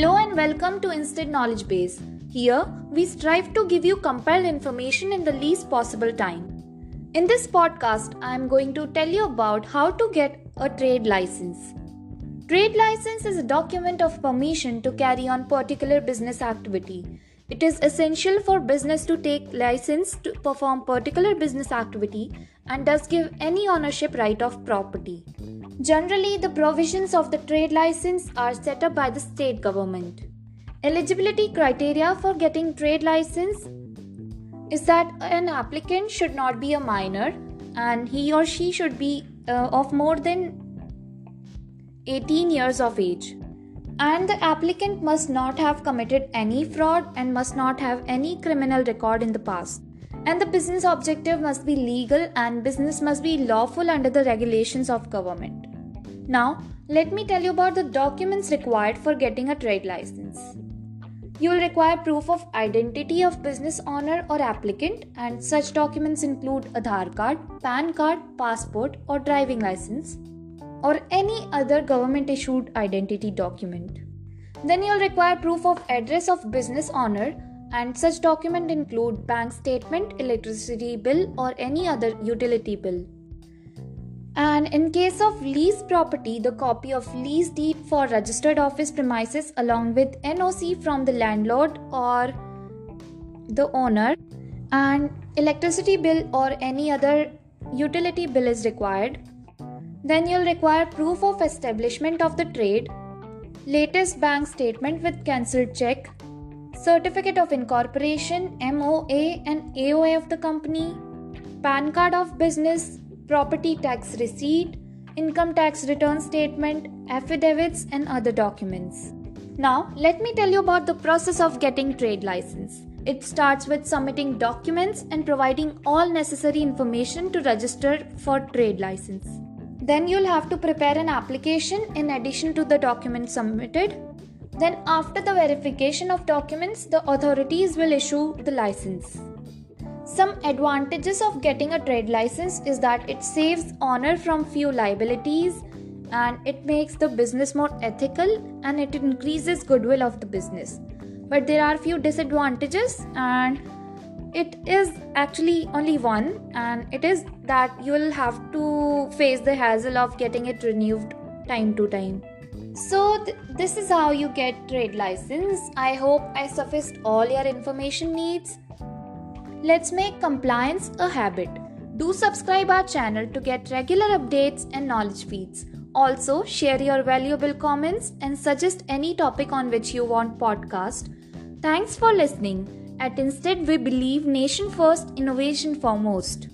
Hello and welcome to Instant Knowledge Base. Here, we strive to give you compiled information in the least possible time. In this podcast, I am going to tell you about how to get a trade license. Trade license is a document of permission to carry on particular business activity. It is essential for business to take license to perform particular business activity and does give any ownership right of property. Generally, the provisions of the trade license are set up by the state government. Eligibility criteria for getting trade license is that an applicant should not be a minor and he or she should be uh, of more than 18 years of age. And the applicant must not have committed any fraud and must not have any criminal record in the past. And the business objective must be legal and business must be lawful under the regulations of government. Now, let me tell you about the documents required for getting a trade license. You will require proof of identity of business owner or applicant, and such documents include Aadhaar card, PAN card, passport, or driving license, or any other government issued identity document. Then you'll require proof of address of business owner, and such document include bank statement, electricity bill, or any other utility bill. And in case of lease property, the copy of lease deed for registered office premises along with NOC from the landlord or the owner and electricity bill or any other utility bill is required. Then you'll require proof of establishment of the trade, latest bank statement with cancelled check, certificate of incorporation, MOA and AOA of the company, PAN card of business, property tax receipt, income tax return statement, affidavits, and other documents. Now, let me tell you about the process of getting trade license. It starts with submitting documents and providing all necessary information to register for trade license. Then you'll have to prepare an application in addition to the documents submitted. Then, after the verification of documents, the authorities will issue the license. Some advantages of getting a trade license is that it saves owner from few liabilities and it makes the business more ethical and it increases goodwill of the business. But there are few disadvantages and it is actually only one and it is that you will have to face the hassle of getting it renewed time to time. So th- this is how you get trade license. I hope I sufficed all your information needs. Let's make compliance a habit. Do subscribe our channel to get regular updates and knowledge feeds. Also, share your valuable comments and suggest any topic on which you want podcast. Thanks for listening. At Insted, we believe nation first, innovation foremost.